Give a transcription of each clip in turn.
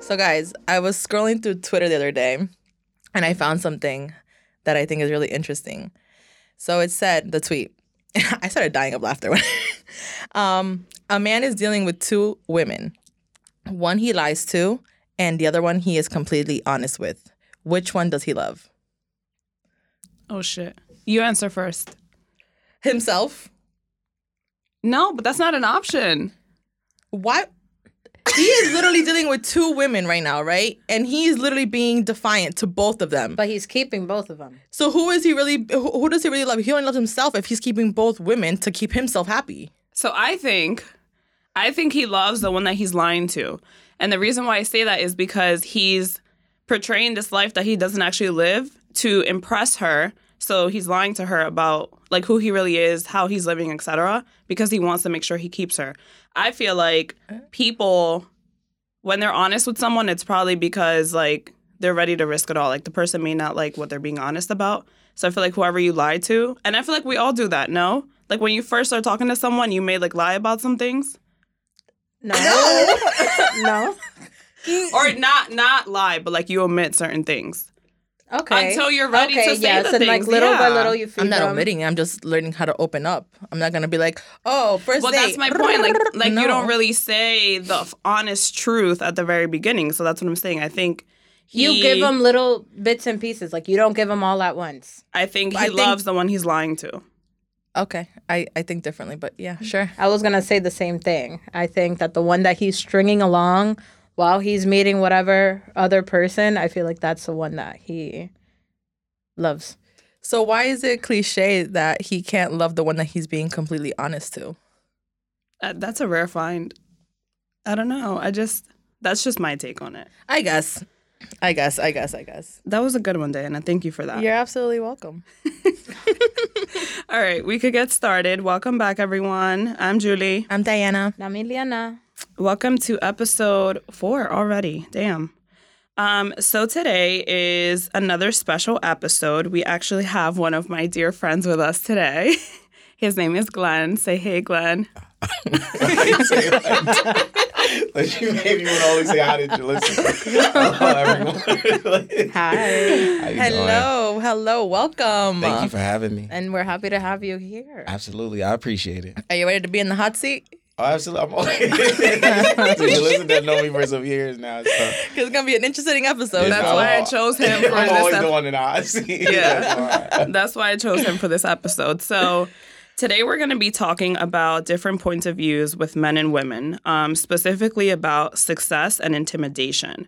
So, guys, I was scrolling through Twitter the other day and I found something that I think is really interesting. So it said, the tweet, I started dying of laughter. when um, a man is dealing with two women. One he lies to, and the other one he is completely honest with. Which one does he love? Oh shit. You answer first. Himself? No, but that's not an option. Why? He is literally dealing with two women right now, right? And he is literally being defiant to both of them. But he's keeping both of them. So who is he really? Who, who does he really love? He only loves himself if he's keeping both women to keep himself happy. So I think I think he loves the one that he's lying to. And the reason why I say that is because he's portraying this life that he doesn't actually live to impress her. So he's lying to her about like who he really is, how he's living, etc. because he wants to make sure he keeps her. I feel like people when they're honest with someone, it's probably because like they're ready to risk it all. Like the person may not like what they're being honest about. So I feel like whoever you lie to, and I feel like we all do that, no? Like when you first start talking to someone, you may like lie about some things. No. no. or not not lie, but like you omit certain things Okay. until you're ready okay, to say yes, the and like things. little by little you feed I'm not them. omitting. I'm just learning how to open up. I'm not gonna be like, oh, first Well, date. that's my point. Like, like No. you don't really say the f- honest truth at the very beginning. So that's what I'm saying. I think You give them little bits and pieces. Like you don't give them all at once. I think he I think- loves the one he's lying to. Okay, I I think differently, but yeah, sure. I was gonna say the same thing. I think that the one that he's stringing along while he's meeting whatever other person, I feel like that's the one that he loves. So why is it cliche that he can't love the one that he's being completely honest to? Uh, that's a rare find. I don't know. I just that's just my take on it. I guess. I guess. I guess. I guess. That was a good one, Diana. Thank you for that. You're absolutely welcome. All right, we could get started. Welcome back, everyone. I'm Julie. I'm Diana. Namiliana. Welcome to episode four already. Damn. Um, so today is another special episode. We actually have one of my dear friends with us today. His name is Glen. Say hey, Glen. like you made me want to always say hi to you. Listen, hello everyone. Hi. How you doing? Hello. Hello. Welcome. Thank you for having me. And we're happy to have you here. Absolutely, I appreciate it. Are you ready to be in the hot seat? Oh, absolutely. I'm always. you listen to know me for some years now. So. Because it's gonna be an interesting episode. Yeah, That's why I chose him for I'm this always ep- the one the hot seat. Yeah. That's why. That's why I chose him for this episode. So, today we're going to be talking about different points of views with men and women, um, specifically about success and intimidation.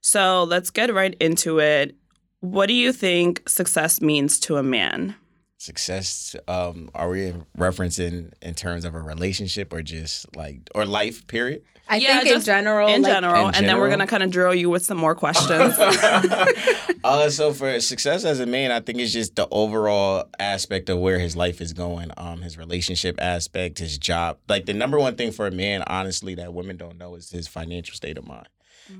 So, let's get right into it. What do you think success means to a man? Success. Um, are we referencing in terms of a relationship or just like or life? Period. I Yeah, think in general, In like, general, in and then we're going to kind of drill you with some more questions. uh, so for success as a man, I think it's just the overall aspect of where his life is going, um, his relationship aspect, his job. Like the number one thing for a man, honestly, that women don't know is his financial state of mind.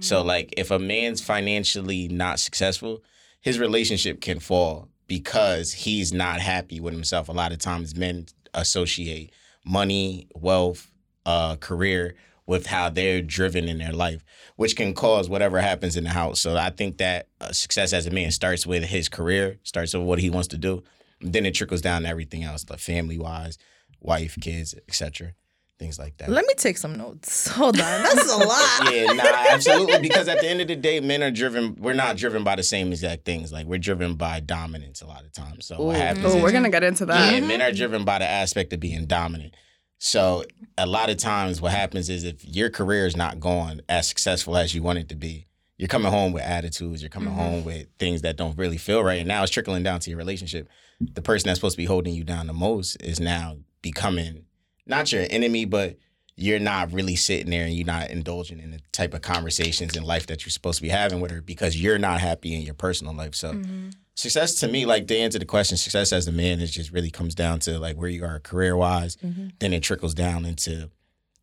So like if a man's financially not successful, his relationship can fall because he's not happy with himself. A lot of times men associate money, wealth, uh, career with how they're driven in their life, which can cause whatever happens in the house. So I think that uh, success as a man starts with his career, starts with what he wants to do, then it trickles down to everything else, like family wise, wife, kids, etc. Things like that. Let me take some notes. Hold on. That's a lot. yeah, nah, absolutely. Because at the end of the day, men are driven. We're not driven by the same exact things. Like we're driven by dominance a lot of times. So what happens? oh, is, we're going to get into that. yeah, mm-hmm. men are driven by the aspect of being dominant. So a lot of times, what happens is if your career is not going as successful as you want it to be, you're coming home with attitudes. You're coming mm-hmm. home with things that don't really feel right, and now it's trickling down to your relationship. The person that's supposed to be holding you down the most is now becoming not your enemy, but you're not really sitting there and you're not indulging in the type of conversations in life that you're supposed to be having with her because you're not happy in your personal life. So mm-hmm. success to me, like to answer the question, success as a man is just really comes down to like where you are career wise. Mm-hmm. Then it trickles down into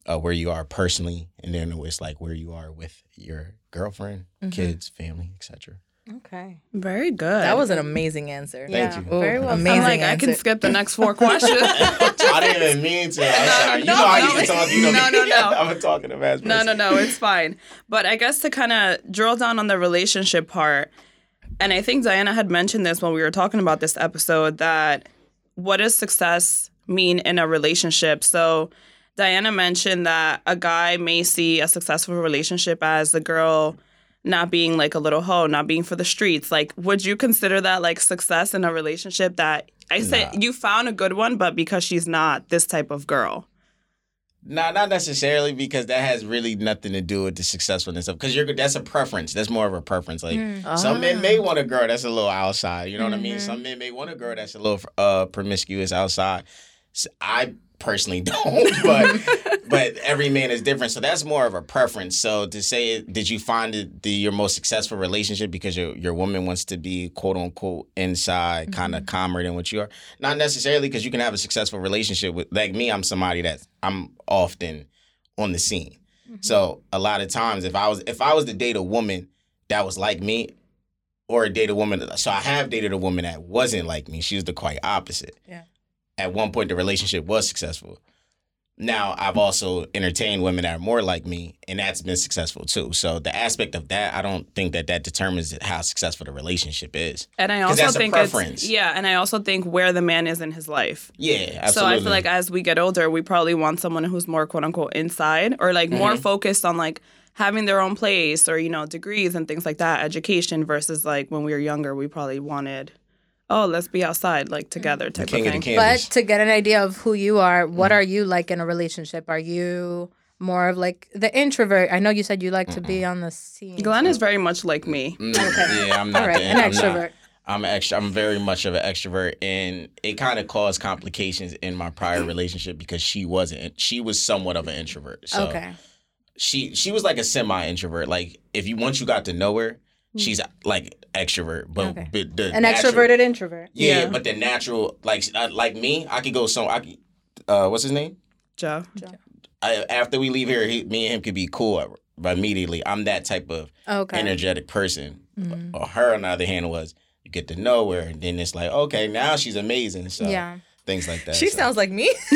uh, where you are personally, and then it's like where you are with your girlfriend, mm-hmm. kids, family, etc. Okay. Very good. That was an amazing answer. Thank yeah, you. Very well. Amazing. I'm like, I can skip the next four questions. I didn't even mean to. I'm sorry. You no, know how no, you can talk. You know no, no, no. I'm talking to fast No, no, no, it's fine. But I guess to kind of drill down on the relationship part, and I think Diana had mentioned this when we were talking about this episode that what does success mean in a relationship? So Diana mentioned that a guy may see a successful relationship as the girl not being like a little hoe, not being for the streets. Like, would you consider that like success in a relationship that I said Nah. you found a good one, but because she's not this type of girl? Nah, not necessarily because that has really nothing to do with the successfulness of because you're that's a preference. That's more of a preference. Like mm. some men may ah. want a girl that's a little outside. You know what I mean? Mm-hmm. Some men may want a girl that's a little uh promiscuous outside. S- I personally don't, but but every man is different. So that's more of a preference. So to say, did you find it the your most successful relationship because your your woman wants to be quote unquote inside, kind of mm-hmm. calmer than what you are? Not necessarily because you can have a successful relationship with like me. I'm somebody that I'm often on the scene. Mm-hmm. So a lot of times, if I was if I was to date a woman that was like me, or a date a woman, so I have dated a woman that wasn't like me. She was the quite opposite. Yeah. At one point, the relationship was successful. Now I've also entertained women that are more like me, and that's been successful too. So the aspect of that, I don't think that that determines how successful the relationship is. And I also think preference. it's yeah, and I also think where the man is in his life. Yeah, absolutely. So I feel like as we get older, we probably want someone who's more quote unquote inside or like more Mm-hmm. focused on like having their own place or you know degrees and things like that, education versus like when we were younger, we probably wanted oh let's be outside like together type king of of thing. the But to get an idea of who you are, what Mm. are you like in a relationship? Are you more of like the introvert? I know you said you like to be on the scene. Glen is very much like me. Mm, Yeah, I'm not. All right, the- an I'm not- extrovert. I'm extra. I'm very much of an extrovert, and it kind of caused complications in my prior relationship because she wasn't. She was somewhat of an introvert. So okay. she she was like a semi introvert. Like if you once you got to know her, she's like extrovert, but. Okay. but the An natural- extroverted introvert. Yeah, Yeah. but the natural like uh, like me, I could go some. I could, uh, what's his name? Joe. I, after we leave here, he, me and him could be cool but immediately. I'm that type of Okay. energetic person. Mm-hmm. Or her, on the other hand, was you get to know her, and then it's like, okay, now she's amazing. So Yeah. Things like that. She so. sounds like me.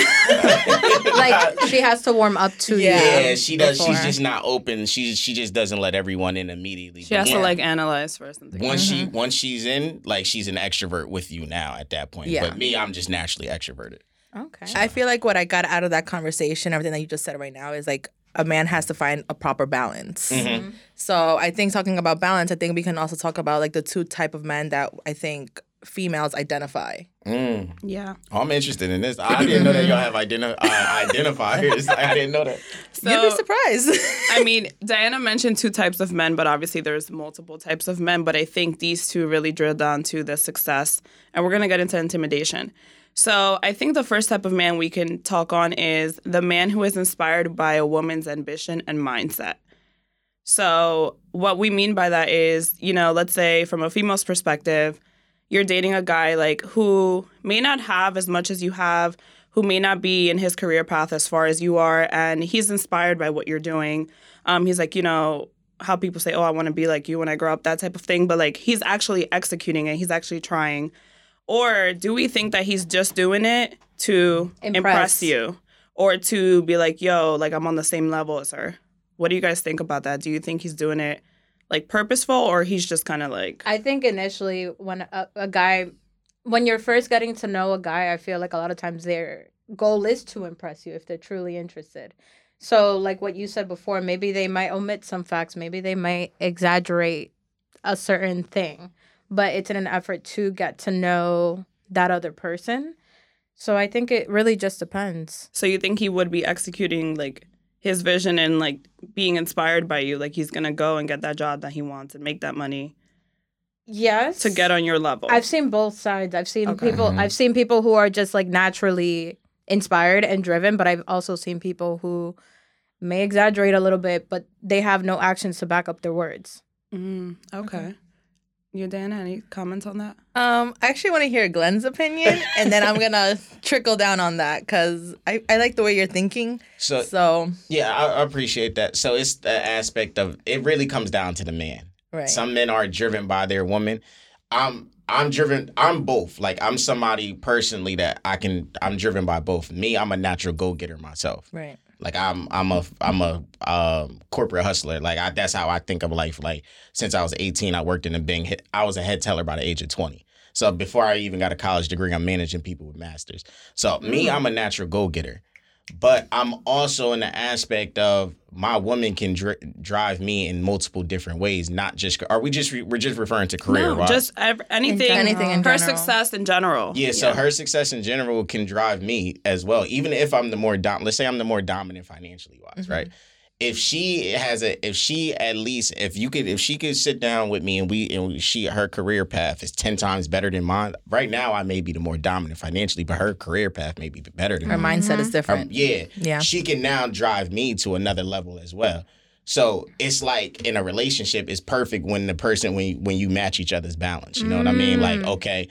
Like she has to warm up to Yeah. you. yeah, she does. She's just not open. She she just doesn't let everyone in immediately. She has But to like analyze first and things. once she once she's in, like she's an extrovert with you now at that point. Yeah. But me, I'm just naturally extroverted. Okay. I feel like what I got out of that conversation, everything that you just said right now, is like a man has to find a proper balance. Mm-hmm. So I think talking about balance, I think we can also talk about like the two type of men that I think females identify. Mm. Yeah. Oh, I'm interested in this. I didn't know that y'all have identi- uh, identifiers. I didn't know that. So You'd be surprised. I mean, Diana mentioned two types of men, but obviously there's multiple types of men. But I think these two really drill down to the success, and we're gonna get into intimidation. So I think the first type of man we can talk on is the man who is inspired by a woman's ambition and mindset. So what we mean by that is, you know, let's say from a female's perspective, you're dating a guy like who may not have as much as you have, who may not be in his career path as far as you are, and he's inspired by what you're doing. Um, he's like, you know, how people say, "Oh, I want to be like you when I grow up," that type of thing. But like, he's actually executing it. He's actually trying. Or do we think that he's just doing it to impress, Impress. you, or to be like, "Yo, like I'm on the same level as her"? What do you guys think about that? Do you think he's doing it like purposeful, or he's just kind of like, I think initially when a, a guy, when you're first getting to know a guy, I feel like a lot of times their goal is to impress you if they're truly interested. So, like what you said before, maybe they might omit some facts, maybe they might exaggerate a certain thing, but it's in an effort to get to know that other person. So, I think it really just depends. So you think he would be executing like his vision and like being inspired by you? Like he's gonna go and get that job that he wants and make that money Yes. to get on your level. I've seen both sides. I've seen Okay. people Mhm. I've seen people who are just like naturally inspired and driven, but I've also seen people who may exaggerate a little bit, but they have no actions to back up their words. Mm, okay. You, Dan, any comments on that? Um, I actually want to hear Glen's opinion, and then I'm gonna trickle down on that because I, I like the way you're thinking. So So Yeah, I, I appreciate that. So it's the aspect of it really comes down to the man. Right. Some men are driven by their woman. I'm I'm driven. I'm both. Like I'm somebody personally that I can. I'm driven by both. Me, I'm a natural go getter myself. right. Like I'm I'm a I'm a um, corporate hustler. Like I, that's how I think of life. Like since I was 18, I worked in a Bing. I was a head teller by the age of 20. So before I even got a college degree, I'm managing people with masters. So me, I'm a natural go getter. But I'm also in the aspect of my woman can dri- drive me in multiple different ways. Not just are we just re- we're just referring to career, No, right? just ev- anything, Anything in her general. success in general. Yeah, so her success in general can drive me as well. Even if I'm the more dom- let's say I'm the more dominant financially wise, Mhm. right? If she has a if she at least if you could if she could sit down with me and we and she her career path is 10 times better than mine. Right now I may be the more dominant financially, but her career path may be better than Her mine. mindset is Um, different. yeah. Yeah. She can now drive me to another level as well. So it's like in a relationship, it's perfect when the person when you, when you match each other's balance. You know what I mean? Like Mm. okay,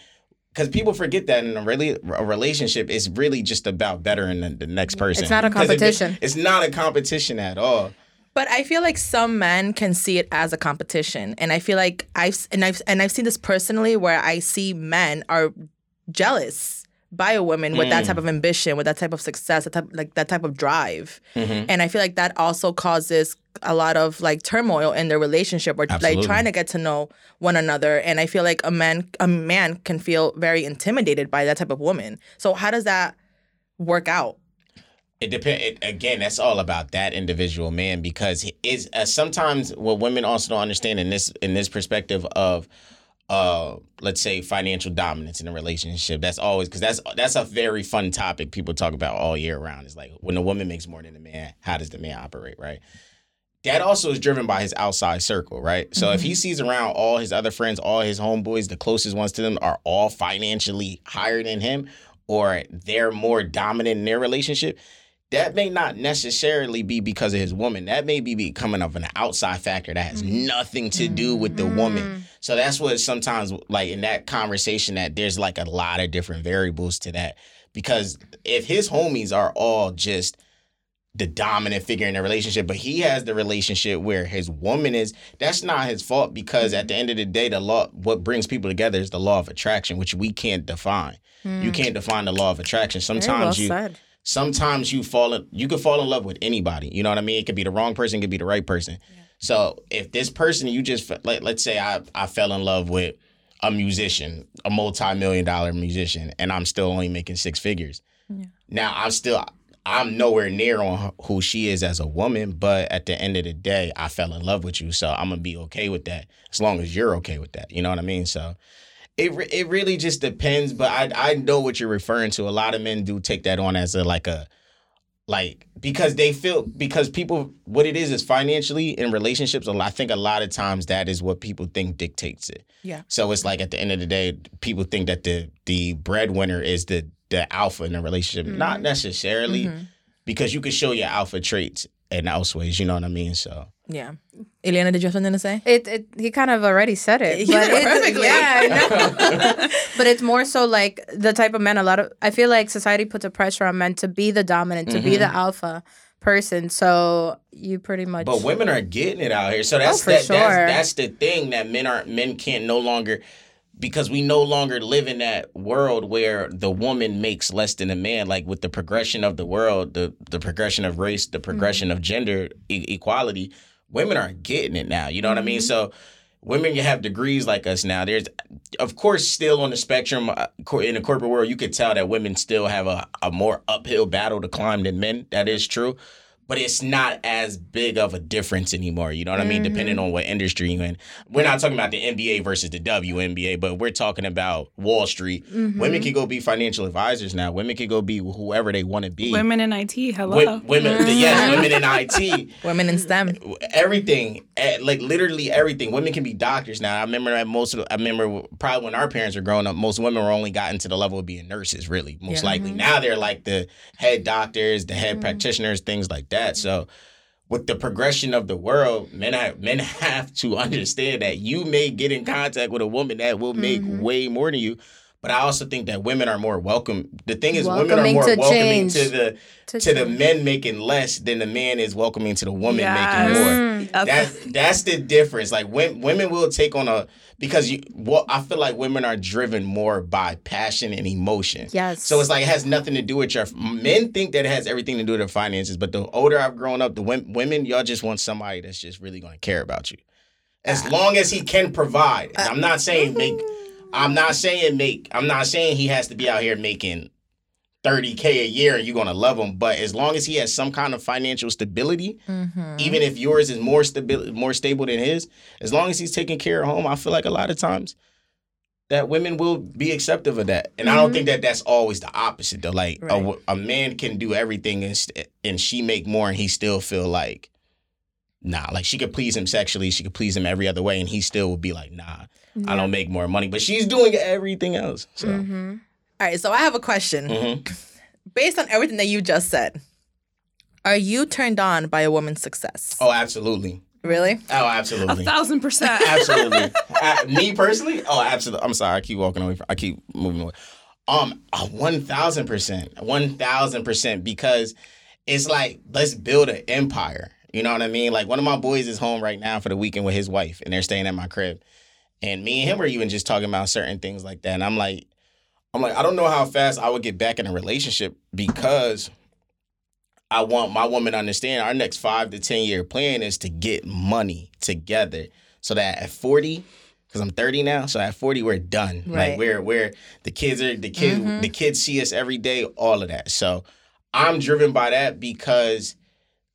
because people forget that in a really a relationship, it's really just about bettering the, the next person. It's not a if it- competition. it's not a competition at all. But I feel like some men can see it as a competition, and I feel like I've and I've and I've seen this personally where I see men are jealous by a woman with that Mm. type of ambition, with that type of success, that type, like that type of drive, Mhm. and I feel like that also causes a lot of like turmoil in their relationship or Absolutely. like trying to get to know one another. And I feel like a man a man can feel very intimidated by that type of woman. So how does that work out? It depends. Again, that's all about that individual man because is uh, sometimes what women also don't understand in this in this perspective of uh let's say financial dominance in a relationship. That's always because that's that's a very fun topic people talk about all year round. Is like when a woman makes more than a man how does the man operate right? That also is driven by his outside circle right? So if he sees around all his other friends all his homeboys the closest ones to them are all financially higher than him or they're more dominant in their relationship that may not necessarily be because of his woman. That may be becoming of an outside factor that has mm. nothing to do with the mm. woman. So that's what sometimes like in that conversation that there's like a lot of different variables to that. Because if his homies are all just the dominant figure in the relationship, but he has the relationship where his woman is, that's not his fault because at the end of the day, the law what brings people together is the law of attraction, which we can't define. You mm. can't define the law of attraction. Very well Sometimes you said. Sometimes you fall in, you could fall in love with anybody. You know what I mean? It could be the wrong person, it could be the right person. So if this person you just like, let's say I I fell in love with a musician, a multi-million dollar musician, and I'm still only making six figures. Now I'm still I'm nowhere near on who she is as a woman, but at the end of the day, I fell in love with you, so I'm gonna be okay with that as long as you're okay with that. You know what I mean? So it re- it really just depends, but I I know what you're referring to. A lot of men do take that on as a like a like because they feel because people what it is is financially in relationships. I think a lot of times that is what people think dictates it. Yeah. So it's like at the end of the day, people think that the the breadwinner is the the alpha in a relationship. Not necessarily Mhm. because you can show your alpha traits in else ways. You know what I mean? So Yeah. Eliana, did you have something to say? It, it he kind of already said it. But it it's- Yeah, I know. but it's more so like the type of men. A lot of I feel like society puts a pressure on men to be the dominant, to be the mm-hmm. alpha person. So you pretty much. But women are getting it out here. So that's Oh, that, sure. that's that's the thing that men aren't men can't no longer because we no longer live in that world where the woman makes less than a man. Like with the progression of the world, the the progression of race, the progression of gender e- equality, women are getting it now. You know what I mean? So women you have degrees like us now. There's of course still on the spectrum uh, in the corporate world, you could tell that women still have a, a more uphill battle to climb than men. That is true. But it's not as big of a difference anymore. You know what I mean? Depending mm-hmm. on what industry you're in. We're not talking about the NBA versus the WNBA, but we're talking about Wall Street. Mm-hmm. Women can go be financial advisors now. Women can go be whoever they want to be. Women in IT, hello. Wo- women, mm-hmm. yes, women in IT Women in STEM. everything eh, like literally everything women can be doctors now i remember that most of i remember probably when our parents were growing up most women were only gotten to the level of being nurses really most Yeah. likely now they're like the head doctors the head practitioners things like that so with the progression of the world men have men have to understand that you may get in contact with a woman that will make mm-hmm. way more than you But I also think that women are more welcome. The thing is, women are more to welcoming change. to the To to the men making less than the man is welcoming to the woman Yes. making more. Mm. That's that's the difference. Like when, women will take on a because you. Well, I feel like women are driven more by passion and emotion. Yes. So it's like it has nothing to do with your men think that it has everything to do with their finances, but the older I've grown up, the wom- women y'all just want somebody that's just really going to care about you. As long as he can provide. And I'm not saying make I'm not saying make I'm not saying he has to be out here making 30k a year and you're to love him, but as long as he has some kind of financial stability, Mm-hmm. even if yours is more stable more stable than his, as long as he's taking care of home, I feel like a lot of times that women will be acceptive of that. And I don't think that that's always the opposite though. Like a Right. a a, man can do everything and, st- and she make more and he still feel like nah, like she could please him sexually, she could please him every other way and he still would be like, "Nah, I don't make more money." But she's doing everything else. So Mm-hmm. All right, so I have a question. mhm. Based on everything that you just said, are you turned on by a woman's success? Oh, absolutely. Really? Oh, absolutely. A absolutely. thousand percent. absolutely. Uh, me personally, oh, absolutely. I'm sorry. I keep walking away. From, I keep moving away. Um, one thousand percent, one thousand percent, because it's like let's build an empire. You know what I mean? Like one of my boys is home right now for the weekend with his wife, and they're staying at my crib. And me and him were even just talking about certain things like that. And I'm like, I'm like, I don't know how fast I would get back in a relationship because I want my woman to understand our next five to 10 year plan is to get money together so that at 40, because I'm 30 now, so at 40 we're done. Right. Like we're we're the kids are the kids Mhm. the kids see us every day, all of that. So I'm driven by that because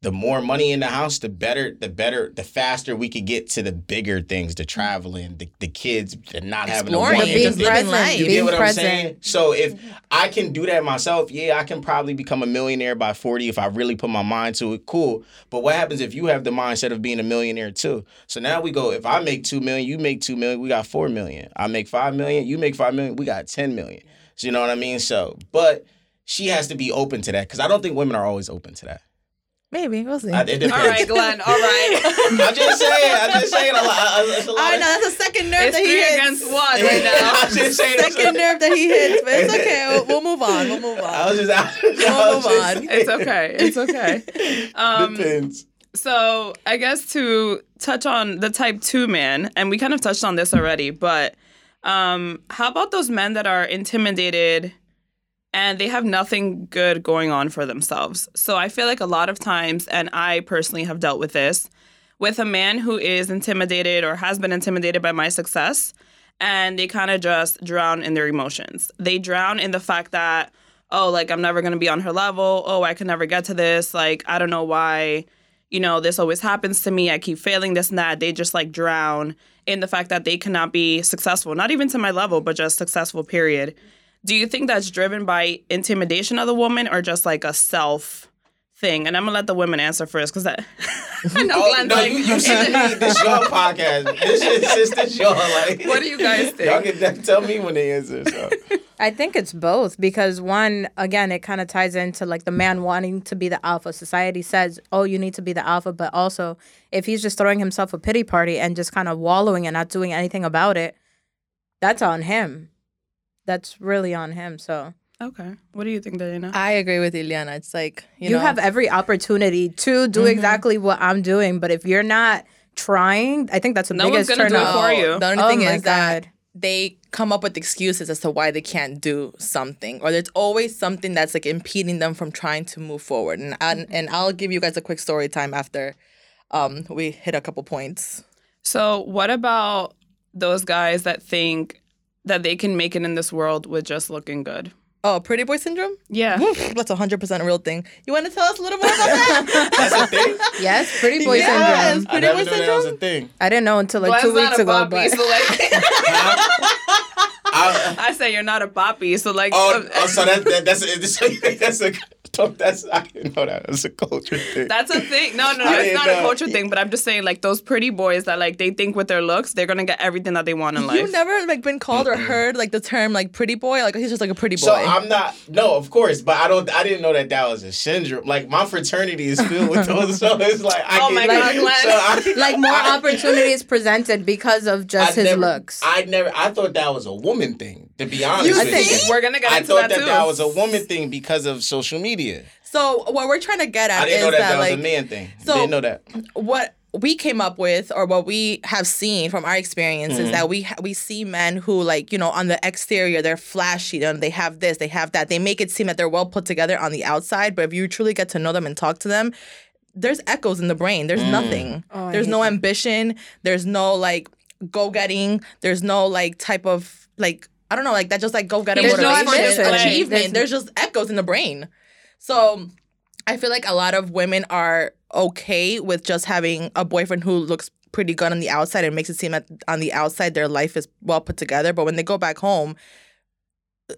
the more money in the house, the better, the better, the faster we could get to the bigger things, the traveling, the, the kids, the not having Exploring, worry. But being present, life. you get what present. I'm saying? So if I can do that myself, yeah, I can probably become a millionaire by 40 if I really put my mind to it. Cool. But what happens if you have the mindset of being a millionaire too? So now we go, if I make 2 million, you make 2 million, we got 4 million. I make 5 million, you make 5 million, we got 10 million. So you know what I mean? So, but she has to be open to that because I don't think women are always open to that. Maybe. We'll see. I, it depends. All right, Glen. All right. I'm just saying. I'm just saying. A lot, I- it's a lot I know that's the second nerve It's that he three hits. against one right now. I'm just saying. Second nerve that he hits, but it's okay. We'll, we'll move on. We'll move on. I was on. just. I was We'll just move on. saying. It's okay. It's okay. Um, Depends. So I guess to touch on the type two man, and we kind of touched on this already, but um, how about those men that are intimidated and they have nothing good going on for themselves? So I feel like a lot of times, and I personally have dealt with this, with a man who is intimidated or has been intimidated by my success, and they kind of just drown in their emotions. They drown in the fact that, oh, like I'm never gonna be on her level. Oh, I can never get to this. Like, I don't know why you know, this always happens to me. I keep failing this and that. They just like drown in the fact that they cannot be successful, not even to my level, but just successful, period. Do you think that's driven by intimidation of the woman or just like a self thing? And I'm gonna let the women answer first because I, I know Oh, no, like, you, you see me. This your podcast. This is this, this your like. What do you guys think? Y'all think? can tell me when they answer. So. I think it's both because one, again, it kind of ties into like the man wanting to be the alpha. Society says, oh, you need to be the alpha. But also, if he's just throwing himself a pity party and just kind of wallowing and not doing anything about it, that's on him. That's really on him. So okay. What do you think, Diana? I agree with Ileana. It's like you, you, know, have every opportunity to do Mm-hmm. exactly what I'm doing. But if you're not trying, I think that's the No one's gonna do turn it for you. The only Oh thing my is that they come up with excuses as to why they can't do something, or there's always something that's like impeding them from trying to move forward. And and, and I'll give you guys a quick story time after um, we hit a couple points. So, what about those guys that think that they can make it in this world with just looking good? Oh, pretty boy syndrome? Yeah. That's a hundred percent a real thing. You want to tell us a little more about that? That's a thing. Yes, pretty boy Yes. syndrome. I Pretty never boy knew that was a syndrome? thing. I didn't know until like two weeks not a ago. boppy, But so like, I, I say you're not a boppy, so like, oh, uh, oh, so that, that that's a, that's a that's I didn't know that. That's a culture thing. That's a thing. No, no, no. It's didn't not a culture thing, but I'm just saying, like, those pretty boys that, like, they think with their looks, they're going to get everything that they want in life. You've never like been called or heard like the term like pretty boy? Like he's just like a pretty boy. So I'm not no, of course, but I don't. I didn't know that that was a syndrome. Like my fraternity is filled with those. So it's like I Oh can, my like, God, Glen. so I, like more I- opportunities presented because of just I his never, looks. I never. I thought that was a woman woman thing. To be honest, You with think? you. We're gonna get I into thought that that too. that was a woman thing because of social media. So what we're trying to get at I didn't is know that that, that was like a man thing. so- didn't know that. what we came up with or what we have seen from our experience Mm-hmm. is that we ha- we see men who like you know on the exterior they're flashy and they have this they have that they make it seem that they're well put together on the outside but if you truly get to know them and talk to them there's echoes in the brain there's Mm. nothing Oh, there's no that. ambition there's no like go getting there's no like type of like I don't know like that just like go getter no motivation ambition. achievement there's just echoes in the brain so I feel like a lot of women are okay with just having a boyfriend who looks pretty good on the outside and makes it seem that on the outside their life is well put together. But when they go back home,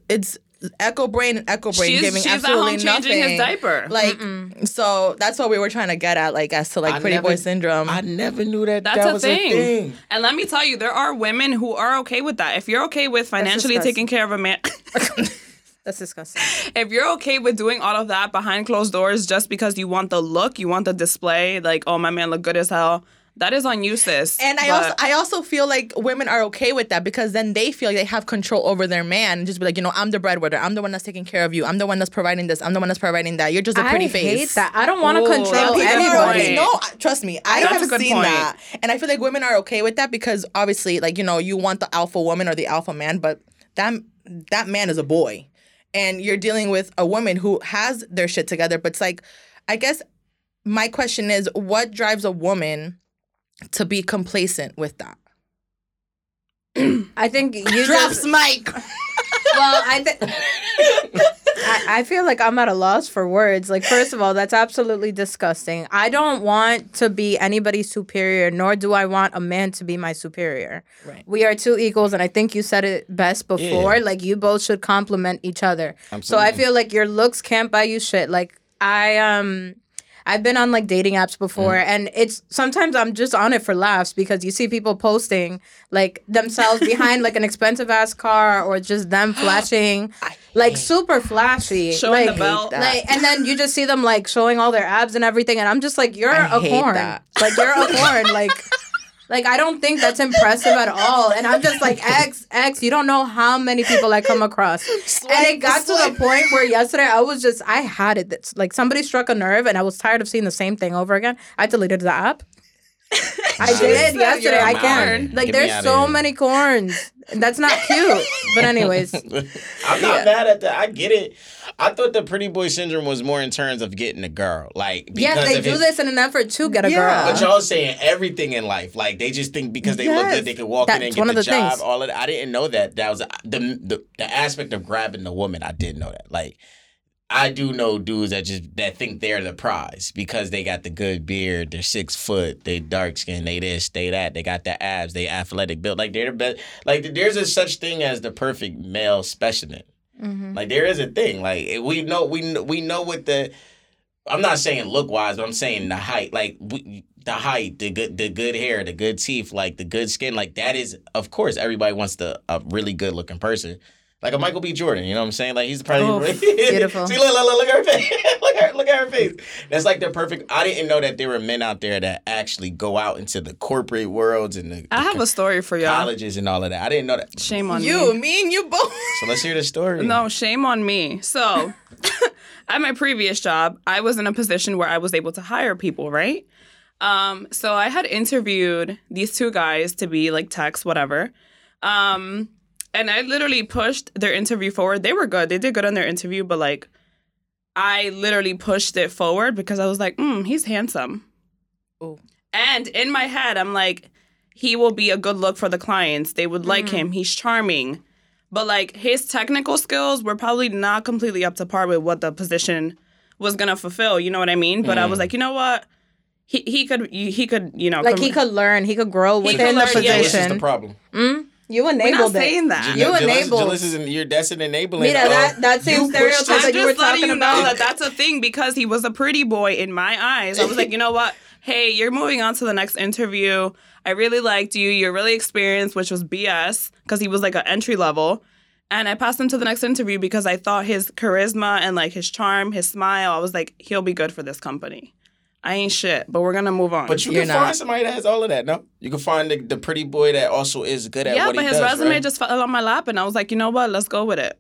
it's echo brain and echo brain she's giving she's at absolutely home nothing. changing his diaper. Like Mm-mm. so that's what we were trying to get at, like as to like I pretty boy syndrome. I never knew that That's that a was thing. a thing. And let me tell you, there are women who are okay with that. If you're okay with financially taking care of a man, That's disgusting. if you're okay with doing all of that behind closed doors just because you want the look, you want the display, like, oh, my man look good as hell, that is on you, sis. And I But- also I also feel like women are okay with that because then they feel like they have control over their man and just be like, you know, I'm the breadwinner, I'm the one that's taking care of you, I'm the one that's providing this, I'm the one that's providing that. You're just a pretty I face. hate that. I don't want to control that's anybody. point. No, trust me, I That's a have good seen point. that, and I feel like women are okay with that because obviously, like you know, you want the alpha woman or the alpha man, but that that man is a boy, and you're dealing with a woman who has their shit together. But it's like, I guess my question is, what drives a woman to be complacent with that? I think you Drops just, mic. well, I think I, I feel like I'm at a loss for words. Like, first of all, that's absolutely disgusting. I don't want to be anybody's superior, nor do I want a man to be my superior. Right. We are two equals, and I think you said it best before. Yeah. Like, you both should complement each other. So I feel like your looks can't buy you shit. Like, I um. I've been on like dating apps before mm. and it's sometimes I'm just on it for laughs because you see people posting like themselves behind like an expensive ass car or just them flashing like super flashy. Showing like, the belt. Like and then you just see them like showing all their abs and everything and I'm just like you're I a corn. that. Like you're a corn like like I don't think that's impressive at all. And I'm just like X X. You don't know how many people I come across. and it got to the point where yesterday I was just I had it. It's like somebody struck a nerve, and I was tired of seeing the same thing over again. I deleted the app. I Nice. did yesterday. I can't. Like Get there's so many corns. That's not cute. But anyways, I'm not mad at that. I get it. I thought the pretty boy syndrome was more in terms of getting a girl. Like because yes, they do his- this in an effort to get a Yeah. But y'all saying everything in life, like they just think because they look good, they can walk in and get one the, of the job. things. All of that. I didn't know that. That was uh, the, the the aspect of grabbing the woman. I didn't know that. Like I do know dudes that just that think they're the prize because they got the good beard, they're six foot, they dark skin, they this, they that, they got the abs, they athletic build. Like they're the best. Like there's a such thing as the perfect male specimen. Mhm. Like there is a thing. Like we know we we know what the I'm not saying look wise, but I'm saying the height. Like we, the height, the good the good hair, the good teeth, like the good skin. Like that is of course everybody wants the a really good looking person. Like a Michael B. Jordan, you know what I'm saying? Like he's probably Oof, beautiful. See, look, look, look, look at her face. look at her, look at her face. That's like the perfect. I didn't know that there were men out there that actually go out into the corporate worlds and the, I have a story for y'all. colleges and all of that. I didn't know that. Shame on You, me. me, and you both. So let's hear the story. No, shame on me. So, at my previous job, I was in a position where I was able to hire people, right? Um, so I had interviewed these two guys to be like techs, whatever. Um, and I literally pushed their interview forward. They were good. They did good on their interview, but like I literally pushed it forward because I was like, mm, he's handsome. Ooh. And in my head, I'm like, he will be a good look for the clients. They would like him. He's charming. But like his technical skills were probably not completely up to par with what the position was gonna fulfill. You know what I mean? But I was like, you know what? He he could he could you know Like com- he could learn, he could grow He within could the learn, yeah, This is the problem. Mm? You enabled We're not enabled it. saying that. You Jalissa- enabled. Jalissa is in, you're that's an enabling. Mira, that that same you stereotype this- I'm that you were just letting talking you about. know that that's a thing because he was a pretty boy in my eyes. I was like, you know what? Hey, you're moving on to the next interview. I really liked you. You're really experienced, which was BS because he was like an entry level. And I passed him to the next interview because I thought his charisma and like his charm, his smile, I was like, he'll be good for this company. I ain't shit, but we're gonna move on. But you You're can find somebody that has all of that. No, you can find the, the pretty boy that also is good at yeah, what but he his does. resume right? just fell on my lap, and I was like, you know what? Let's go with it.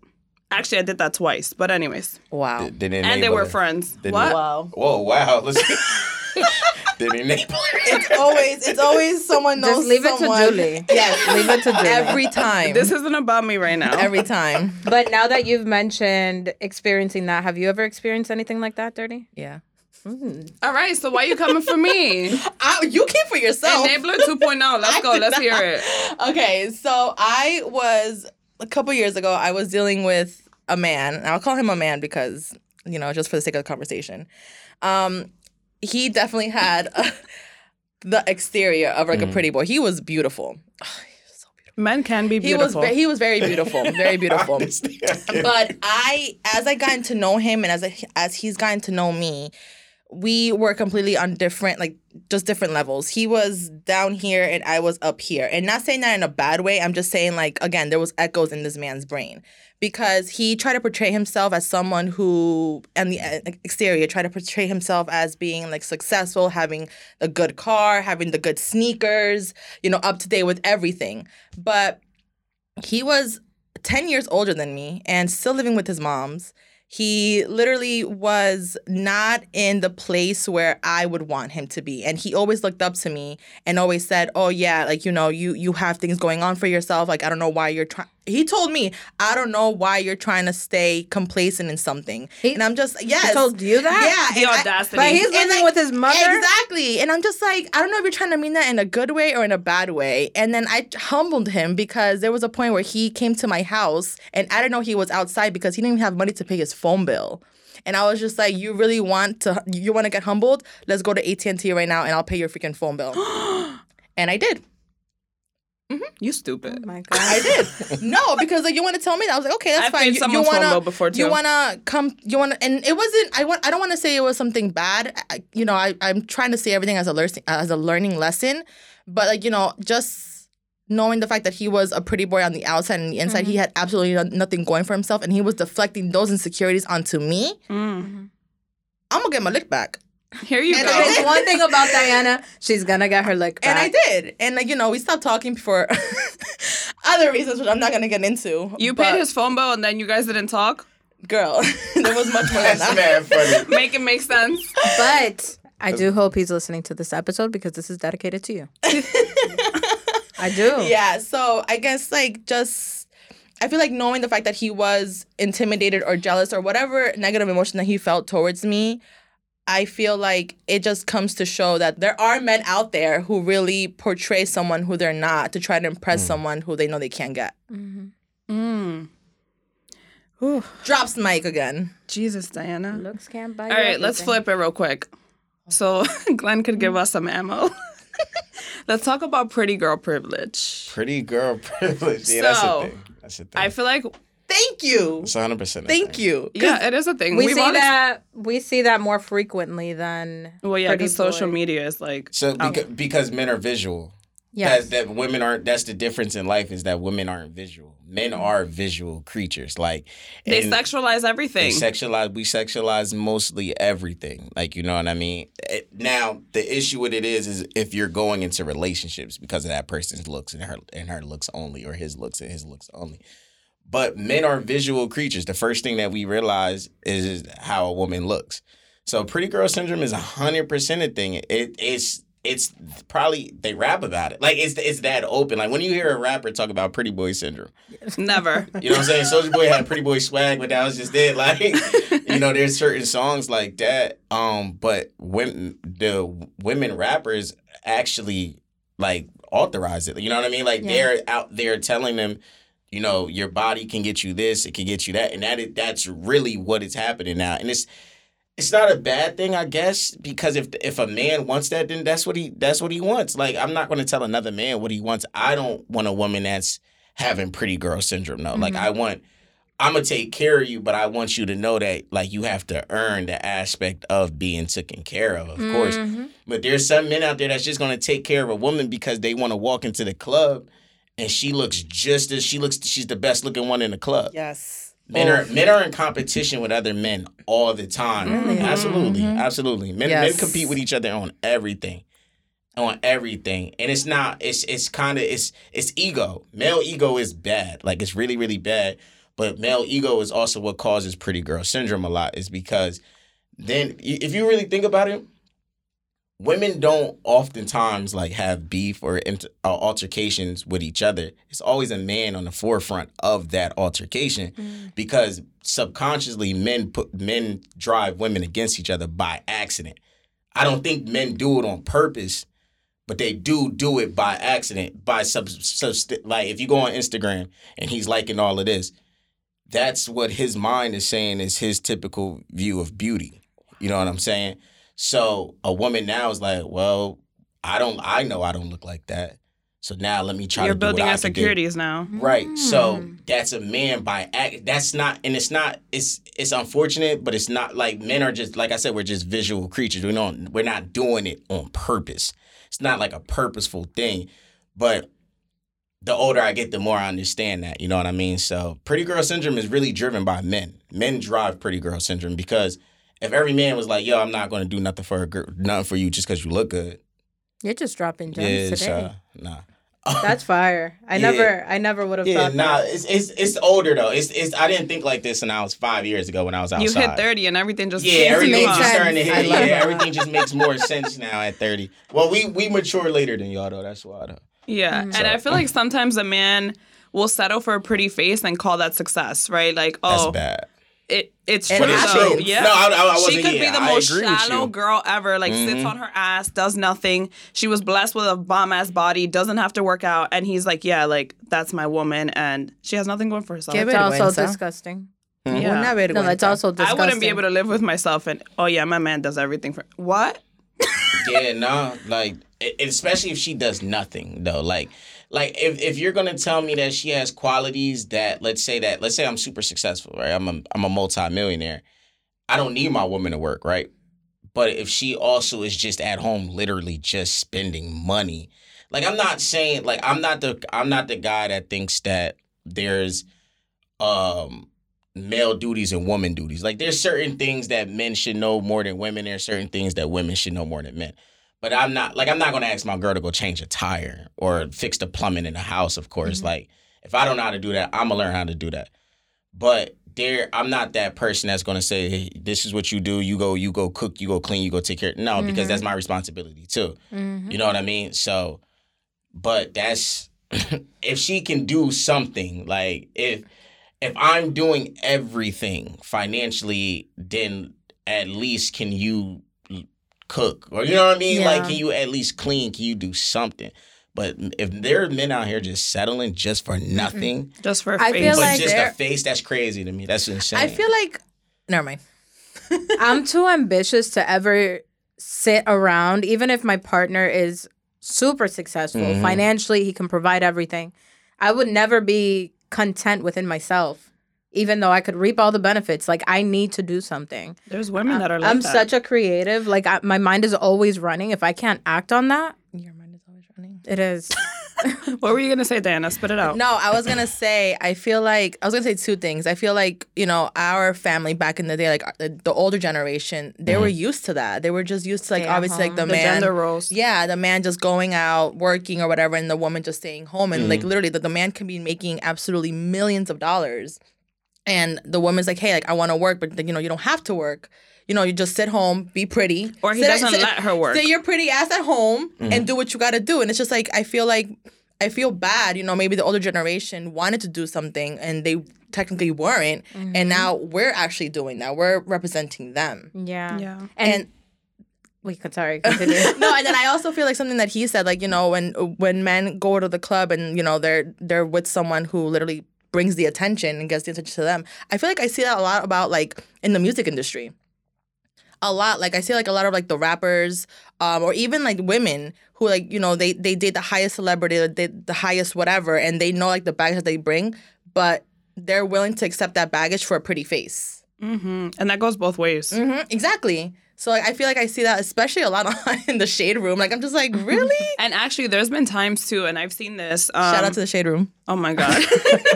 Actually, I did that twice, but anyways, Wow. Did- did and they were enabler. friends. Didn't what? Wow. Whoa! Wow! Let's. did enable. It's always it's always someone knows Just leave it to someone. Julie. Yes, Leave it to Julie. every time. This isn't about me right now. every time. But now that you've mentioned experiencing that, have you ever experienced anything like that, Dirty? Yeah. All right, so why you coming for me? I, you came for yourself. Enabler 2.0. Let's I go. Let's not. hear it. Okay, so I was a couple years ago. I was dealing with a man. I'll call him a man because you know, just for the sake of the conversation. Um, he definitely had the exterior of like a pretty boy. He was beautiful. Men can be He was beautiful. he was very beautiful, very beautiful. Honestly, but I, as I gotten to know him, and as I, as he's gotten to know me, we were completely on different, like just different levels. He was down here, and I was up here, and not saying that in a bad way. I'm just saying, like again, there was echoes in this man's brain because he tried to portray himself as someone who, and the uh, exterior, tried to portray himself as being like successful, having a good car, having the good sneakers, you know, up to date with everything, but he was 10 years older than me and still living with his moms. He literally was not in the place where I would want him to be. And he always looked up to me and always said, "Oh yeah, like you know, you you have things going on for yourself. Like I don't know why you're trying." He told me, "I don't know why you're trying to stay complacent in something." He- and I'm just, "Yes." He told you that? Yeah, the and I- But he's living like, with his mother. Exactly. And I'm just like, I don't know if you're trying to mean that in a good way or in a bad way. And then I humbled him because there was a point where he came to my house and I didn't know he was outside because he didn't even have money to pay his phone bill. And I was just like, you really want to, you want to get humbled? Let's go to AT&T right now and I'll pay your freaking phone bill. and I did. You Oh stupid. my god. I did. no, because like you want to tell me that I was like, okay, that's I've fine. paid You, you someone's phone wanna, bill before, too. You wanna come? You wanna? And it wasn't. I want. I don't want to say it was something bad. I, you know, I I'm trying to see everything as a learning as a learning lesson. But like you know, just knowing the fact that he was a pretty boy on the outside and the inside, he mm-hmm. had absolutely no- nothing going for himself, and he was deflecting those insecurities onto me. Mm. I'm gonna get my lick back. Here you And go. I There's one thing about Diana, she's gonna get her lick back. And I did. And like, you know, we stopped talking for other reasons, which I'm not gonna get into. You But, paid his phone bill and then you guys didn't talk? girl. there was much more than That's that. mad funny. Make it make sense. But I do hope he's listening to this episode because this is dedicated to you. I do. Yeah. So I guess like just I feel like knowing the fact that he was intimidated or jealous or whatever negative emotion that he felt towards me, I feel like it just comes to show that there are men out there who really portray someone who they're not to try to impress someone who they know they can't get. Mm. Whew. Drops mic again. Jesus, Diana. Looks can't buy All right, let's flip it real quick. So Glen could give us some ammo. let's talk about pretty girl privilege. Pretty girl privilege. Yeah, that's a thing. That's a thing. I feel like, Thank you. It's 100. percent Thank you. yeah, it is a thing. We We've see always- that we see that more frequently than Well, yeah, because social media is like. So out. because, because men are visual. Yes. That, that women aren't. That's the difference in life is that women aren't visual. Men are visual creatures. Like they and sexualize They everything. sexualize. We sexualize mostly everything. Like you know what I mean. It- now the issue with it is, is if you're going into relationships because of that person's looks and her and her looks only, or his looks and his looks only. But men are visual creatures. The first thing that we realize is, how a woman looks. So pretty girl syndrome is hundred percent a thing. It, it's it's probably they rap about it. Like it's it's that open. Like when you hear a rapper talk about pretty boy syndrome, Never. you know what I'm saying? Soulja Boy had pretty boy swag, but that was just it. Like, you know, there's certain songs like that. Um, but when the women rappers actually like authorize it, you know what I mean? Like Yeah. they're out there telling them, you know, your body can get you this, it can get you that, and that is, that's really what is happening now. And it's it's not a bad thing, I guess, because if if a man wants that, then that's what he that's what he wants. Like I'm not going to tell another man what he wants. I don't want a woman that's having pretty girl syndrome. No, like I want. I'm gonna take care of you, but I want you to know that like you have to earn the aspect of being taken care of, of course. Mhm. But there's some men out there that's just gonna take care of a woman because they want to walk into the club and she looks just as she looks she's the best looking one in the club. Yes. Men Oh. are men are in competition with other men all the time. Really? Absolutely, Mhm. absolutely. Men Yes. men compete with each other on everything, on everything, and it's not. It's it's kind of it's it's ego. Male ego is bad. Like it's really really bad. But male ego is also what causes pretty girl syndrome a lot. Is because then if you really think about it, women don't oftentimes like have beef or inter- uh, altercations with each other. It's always a man on the forefront of that altercation because subconsciously men put men drive women against each other by accident. I don't think men do it on purpose, but they do do it by accident. By sub, subst- like if you go on Instagram and he's liking all of this, that's what his mind is saying is his typical view of beauty. You know what I'm saying? So a woman now is like, well, I don't, I know I don't look like that. So now let me try You're to building I securities do. now. Right. So Mm. that's a man by act. That's not, and it's not. It's it's unfortunate, but it's not like men are just like I said. We're just visual creatures. We don't. We're not doing it on purpose. It's not like a purposeful thing. But the older I get, the more I understand that. You know what I mean? So pretty girl syndrome is really driven by men. Men drive pretty girl syndrome because if every man was like, "Yo, I'm not going to do nothing for a girl, nothing for you just because you look good," You're just dropping gems yeah, it's, today. uh, nah. That's fire. I Yeah. never, I never would have Yeah, thought nah, that. it's it's it's older though. It's it's I didn't think like this when I was five years ago when I was outside. You hit 30 and everything just Yeah, everything you, makes huh? just starting to hit. Yeah, that. everything just makes more sense now at thirty. Well, we we mature later than y'all though. That's why though. Yeah, Mm. and I feel like sometimes a man will settle for a pretty face and call that success, right? Like, That's oh, bad. It it's true happens. though. Yeah. No, I, I, I wasn't. she could yeah, be the I most shallow girl ever. Like sits Mhm. on her ass, does nothing. She was blessed with a bomb ass body, doesn't have to work out, and he's like, yeah, like that's my woman, and she has nothing going for herself. Give It's it also vergüenza. disgusting. Yeah. Una. No, it's also disgusting. I disgusting. wouldn't be able to live with myself, and oh yeah, my man does everything for what? Yeah, no, like especially if she does nothing though. Like, like if, if you're gonna tell me that she has qualities that let's say that let's say I'm super successful, right? I'm a I'm a multimillionaire. I don't need my woman to work, right? But if she also is just at home, literally just spending money, like I'm not saying like I'm not the I'm not the guy that thinks that there's um male duties and woman duties. Like there's certain things that men should know more than women. There's certain things that women should know more than men. But I'm not like I'm not gonna ask my girl to go change a tire or fix the plumbing in the house. Of course, Mm-hmm. like if I don't know how to do that, I'm gonna learn how to do that. But there, I'm not that person that's gonna say, hey, "This is what you do. You go, you go cook, you go clean, you go take care." No, because Mhm. that's my responsibility too. Mhm. You know what I mean? So, but that's if she can do something like if if I'm doing everything financially, then at least can you cook or you know what I mean? Like, can you at least clean? Can you do something? But if there are men out here just settling just for nothing, Just for a I face. feel but like just a face, that's crazy to me. That's insane. I feel like, never mind. I'm too ambitious to ever sit around, even if my partner is super successful Mhm. financially, he can provide everything. I would never be content within myself, even though I could reap all the benefits. Like I need to do something. There's women uh, that are like I'm that. such a creative. Like I, my mind is always running. If I can't act on that, Your mind is always running. it is. What were you gonna say, Diana? Spit it out. No, I was gonna say I feel like I was gonna say two things. I feel like you know our family back in the day, like the, the older generation, they were mm-hmm. used to that. They were just used to like Stay obviously like the, the man. gender roles. Yeah, the man just going out working or whatever, and the woman just staying home, and like mm-hmm. literally, the, the man can be making absolutely millions of dollars, and the woman's like, "Hey, like I want to work, but you know you don't have to work. You know, you just sit home, be pretty, Or he Sit- doesn't sit- let her work. Sit your pretty ass at home mm-hmm. and do what you got to do. And it's just like I feel like I feel bad. You know, maybe the older generation wanted to do something and they technically weren't, mm-hmm. and now we're actually doing that. We're representing them. yeah. Yeah. And, And wait, sorry. Continue. no, and then I also feel like something that he said, like you know, when when men go to the club and you know they're they're with someone who literally brings the attention and gets the attention to them. I feel like I see that a lot about like in the music industry. A lot, like I see like a lot of like the rappers, um, or even like women who like you know they they date the highest celebrity, they the highest whatever, and they know like the baggage that they bring, but they're willing to accept that baggage for a pretty face. Hmm And that goes both ways. hmm exactly. So like I feel like I see that especially a lot in the shade room. Like I'm just like, really? And actually, there's been times too, and I've seen this. Um, Shout out to the shade room. Oh my god.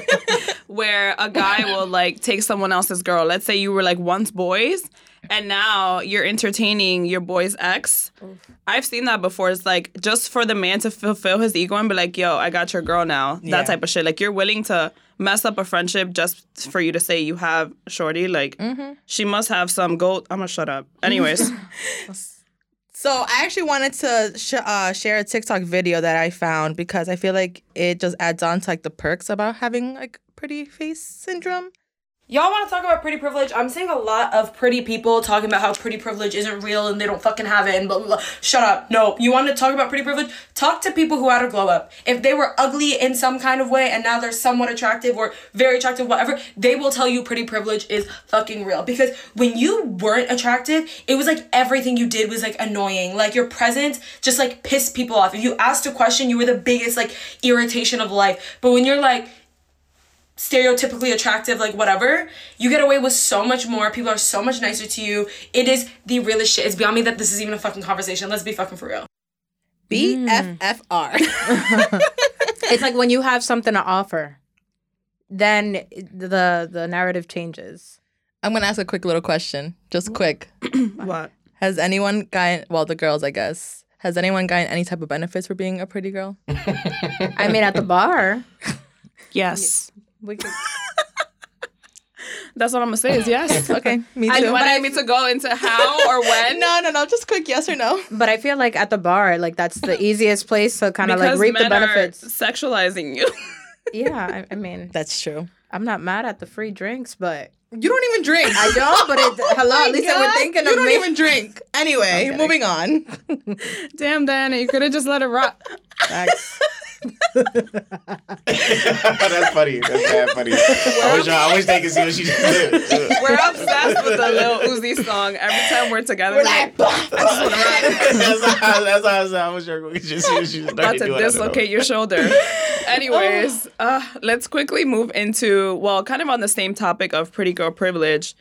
Where a guy will like take someone else's girl. Let's say you were like once boys and now you're entertaining your boy's ex. I've seen that before. It's like just for the man to fulfill his ego and be like, yo, I got your girl now. Yeah. That type of shit. Like you're willing to mess up a friendship just for you to say you have shorty. Like she must have some gold. I'm gonna shut up. Anyways. So I actually wanted to sh- uh, share a TikTok video that I found because I feel like it just adds on to like the perks about having like pretty face syndrome. Y'all want to talk about pretty privilege? I'm seeing a lot of pretty people talking about how pretty privilege isn't real and they don't fucking have it and blah, blah, blah. Shut up. No. You want to talk about pretty privilege? Talk to people who had a glow up. If they were ugly in some kind of way and now they're somewhat attractive or very attractive, whatever, they will tell you pretty privilege is fucking real. Because when you weren't attractive, it was like everything you did was like annoying. Like your presence just like pissed people off. If you asked a question, you were the biggest like irritation of life. But when you're like, stereotypically attractive, like whatever, you get away with so much more. People are so much nicer to you. It is the realest shit. It's beyond me that this is even a fucking conversation. Let's be fucking for real. BFFR. Mm. It's like when you have something to offer, then the the narrative changes. I'm gonna ask a quick little question, just mm-hmm. quick. what? Has anyone gotten well the girls I guess has anyone gotten any type of benefits for being a pretty girl? I mean, at the bar, Yes. We could. That's what I'm gonna say is yes. Okay, me I too. wanted me to go into how or when. no, no, no, just quick yes or no. But I feel like at the bar, like that's the easiest place to kind of like Because reap the men are benefits. sexualizing you. Yeah, I, I mean, That's true. I'm not mad at the free drinks, but You don't even drink. I don't. But it, oh hello, at least they were God, thinking you of don't me. even drink. Anyway, moving on. Damn, Diana, you could have just let it rock. Facts. That's funny. That's bad funny. I wish, I wish they could see what she just did. We're obsessed with the Lil Uzi song. Every time we're together, we're like, that's how, that's how I was. I wish we could just see what she was about to dislocate your shoulder. Anyways, uh, let's quickly move into well, kind of on the same topic of pretty girl privilege.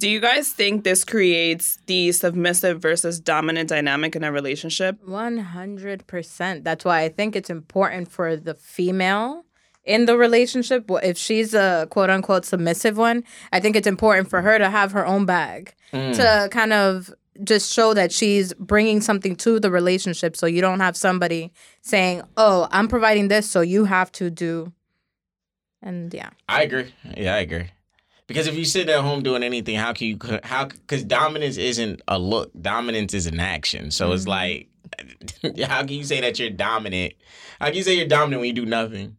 Do you guys think this creates the submissive versus dominant dynamic in a relationship? One hundred percent. That's why I think it's important for the female in the relationship. If she's a quote unquote submissive one, I think it's important for her to have her own bag mm. to kind of just show that she's bringing something to the relationship. So you don't have somebody saying, "Oh, I'm providing this, so you have to do." And yeah, I agree. Yeah, I agree. Because if you sit at home doing anything, how can you? How? Because dominance isn't a look. Dominance is an action. So it's like, how can you say that you're dominant? How can you say you're dominant when you do nothing?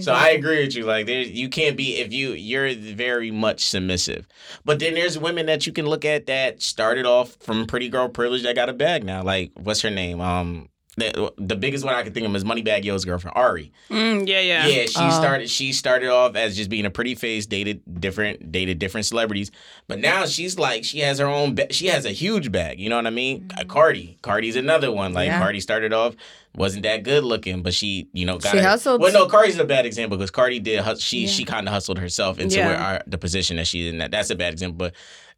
So I agree with you. Like there, you can't be if you you're very much submissive. But then there's women that you can look at that started off from pretty girl privilege that got a bag now. Like what's her name? Um, the, the biggest one I can think of is Moneybagg Yo's girlfriend Ari. Mm, yeah, yeah. Yeah, she started. She started off as just being a pretty face, dated different, dated different celebrities, but now she's like she has her own. Ba- she has a huge bag. You know what I mean? Uh, Cardi, Cardi's another one. Like Yeah. Cardi started off wasn't that good looking, but she, you know, got She her- hustled. Well, no, Cardi's a bad example because Cardi did. hus- She she kind of hustled herself into Yeah. where our, the position that she's in. That that's a bad example, but.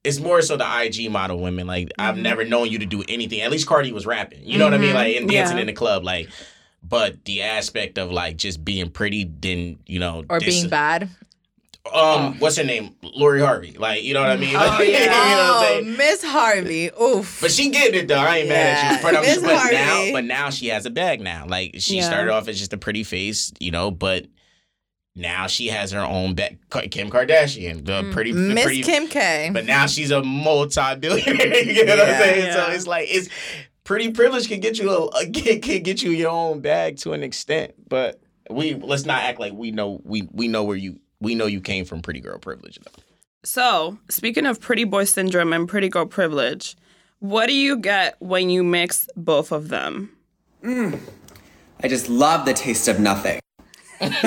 It's more so the IG model women. Like Mm-hmm. I've never known you to do anything. At least Cardi was rapping. You know what I mean? Like and dancing Yeah. in the club. Like but the aspect of like just being pretty, didn't you know, Or dis- being bad. Um, what's her name? Lori Harvey. Like, you know what I mean? Oh, yeah. you know what Oh. Miss Harvey. Oof. But she getting it though. I ain't mad at Yeah, you. But, I'm Miss just, but now, but now she has a bag now. Like she Yeah. started off as just a pretty face, you know, but now she has her own bag. Kim Kardashian, the mm. pretty, the Miss pretty, Kim K. But now she's a multi-billionaire. you know what I'm Yeah. saying? So it's like it's pretty privilege can get you a, a can, can get you your own bag to an extent. But we let's not act like we know we we know where you we know you came from pretty girl privilege though. So, speaking of pretty boy syndrome and pretty girl privilege, what do you get when you mix both of them? Mm. I just love the taste of nothing. That's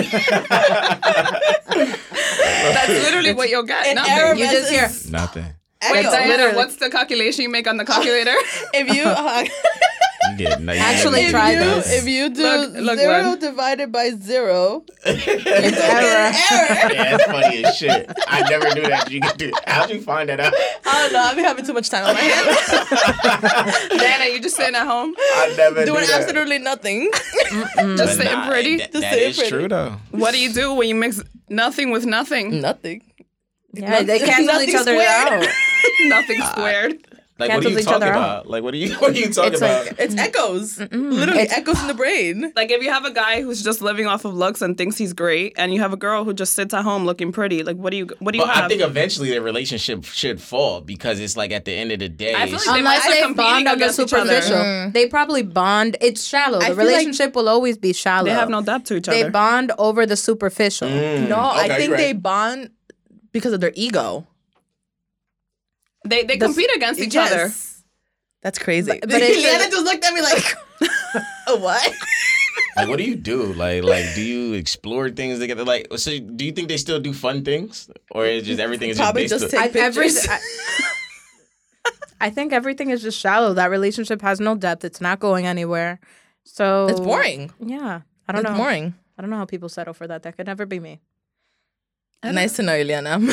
literally what you'll get. Nothing. Arab you just hear. Nothing. Wait, Diana, what's the calculation you make on the calculator? if you Yeah, no, you Actually never try did this. that. If you do Look- look, zero Glen. divided by zero, it's Error. Yeah, that's funny as shit. I never knew that. You could do. How'd you find that out? I don't know. I've been having too much time on my hands, Dana, you just sitting at home, I never doing knew that. absolutely nothing. just But sitting nah, pretty. That, Just that sitting is pretty. true though. What do you do when you mix nothing with nothing? nothing. Yeah, they cancel each other squared. out. Nothing squared. Like, what are you talking other about? Like, what are you? What are you talking It's about? like- It's echoes. Literally It's- echoes in the brain. Like if you have a guy who's just living off of looks and thinks he's great, and you have a girl who just sits at home looking pretty, like what do you what do you but have? I think eventually the relationship should fall because it's like at the end of the day. I feel like they Unless start they bond on the against each superficial. They probably bond. It's shallow. The feel like- relationship will always be shallow. they have no depth to each other. They bond over the superficial. Mm, No, I think you're they bond because of their ego. They they The- compete against each Yes. other. That's crazy. But- but it's- Liana just looked at me like, "A what? Like, what do you do? Like, like, do you explore things together? Like, so do you think they still do fun things, or is just everything is Probably just just based take I, every, pictures. I, I think everything is just shallow. That relationship has no depth. It's not going anywhere. So It's boring. Yeah, I don't It's know. boring. I don't know how people settle for that. That could never be me. Nice to know you, Liana.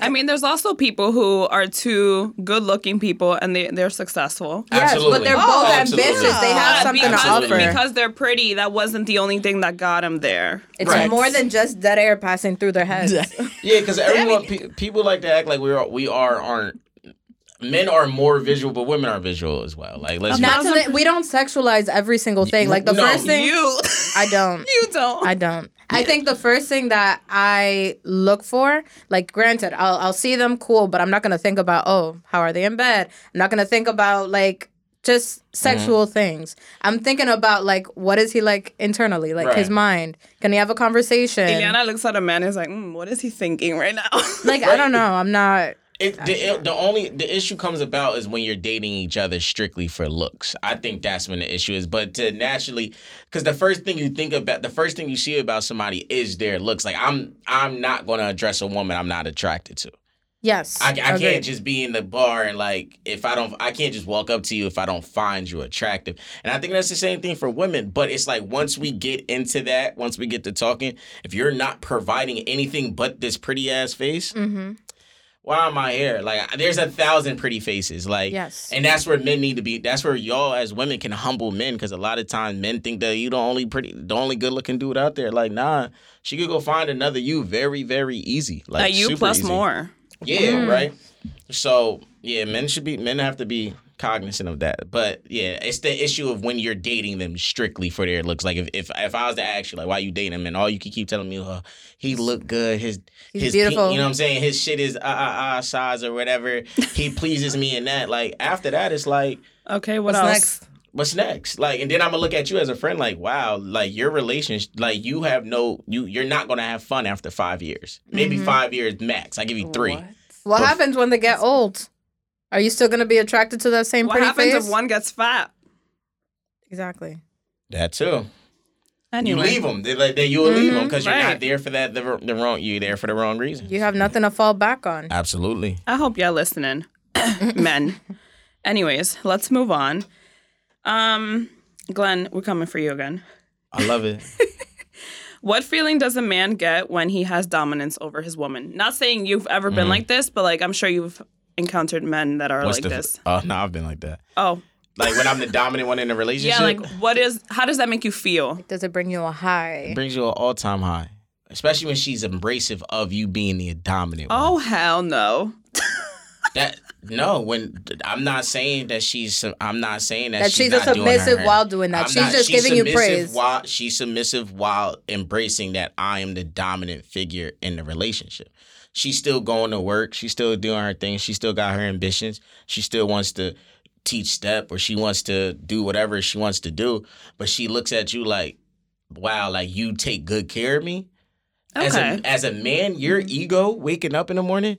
I mean, there's also people who are two good-looking people and they they're successful. Yes, Absolutely. but they're Oh, both absolutely. ambitious. They have something to because, Absolutely. offer. because they're pretty, that wasn't the only thing that got them there. It's Right. more than just dead air passing through their heads. Yeah, because everyone pe- people like to act like we are we are aren't. Men are more visual, but women are visual as well. Like let's Not to the, we don't sexualize every single thing. Like the No, first thing You I don't. you don't. I don't. I think the first thing that I look for, like, granted, I'll I'll see them cool, but I'm not gonna think about oh how are they in bed. I'm not gonna think about like just sexual things. I'm thinking about like what is he like internally, like his mind. Can he have a conversation? Ileana looks at a man and is like, mm, what is he thinking right now? Like I don't know. I'm not. It, the, the only the issue comes about is when you're dating each other strictly for looks. I think that's when the issue is. But to naturally, because the first thing you think about, the first thing you see about somebody is their looks. Like I'm, I'm not going to address a woman I'm not attracted to. Yes. I, I can't just be in the bar and like if I don't, I can't just walk up to you if I don't find you attractive. And I think that's the same thing for women. But it's like once we get into that, once we get to talking, if you're not providing anything but this pretty ass face, Mm-hmm. Why am I here? Like, there's a thousand pretty faces. Like, Yes. and that's where men need to be. That's where y'all as women can humble men because a lot of times men think that you the only pretty, the only good looking dude out there. Like, nah, she could go find another you very, very easy. Like, Like you super plus easy. more. Yeah, mm. right. So yeah, men should be men have to be cognizant of that. But yeah, it's the issue of when you're dating them strictly for their looks. Like if if, if I was to ask you like why you dating him and all you can keep telling me, oh, he look good, his He's his beautiful. pink- you know what I'm saying? His shit is ah ah ah size or whatever. he pleases me in that. Like after that, it's like. Okay, what What's else? next? What's next? Like, and then I'm gonna look at you as a friend. Like, wow, like your relationship, like you have no, you you're not gonna have fun after five years. Maybe Mm-hmm. five years max. I give you three. What But- happens when they get old? Are you still gonna be attracted to that same What pretty happens face? if one gets fat? Exactly. That too. Anyway, You leave them. They like they, you'll leave them because you're right. not there for that the, the wrong. You're there for the wrong reason. You have nothing to fall back on. Absolutely. I hope y'all listening, men. Anyways, let's move on. Um, Glen, we're coming for you again. I love it. What feeling does a man get when he has dominance over his woman? Not saying you've ever been like this, but like I'm sure you've encountered men that are. What's like the? this. Oh uh, no, I've been like that. Oh, Like when I'm the dominant one in a relationship. yeah. Like, what is? How does that make you feel? Does it bring you a high? it brings you an all time high, especially when she's embracive of you being the dominant. one. Oh hell no! that no. When I'm not saying that she's. I'm not saying that, That she's, she's a not doing her- submissive while doing that. I'm She's not- just giving you praise. While she's submissive while embracing that I am the dominant figure in the relationship. She's still going to work. She's still doing her thing. She still got her ambitions. She still wants to teach step or she wants to do whatever she wants to do. But she looks at you like, wow, like you take good care of me. As Okay. a as a man, your ego waking up in the morning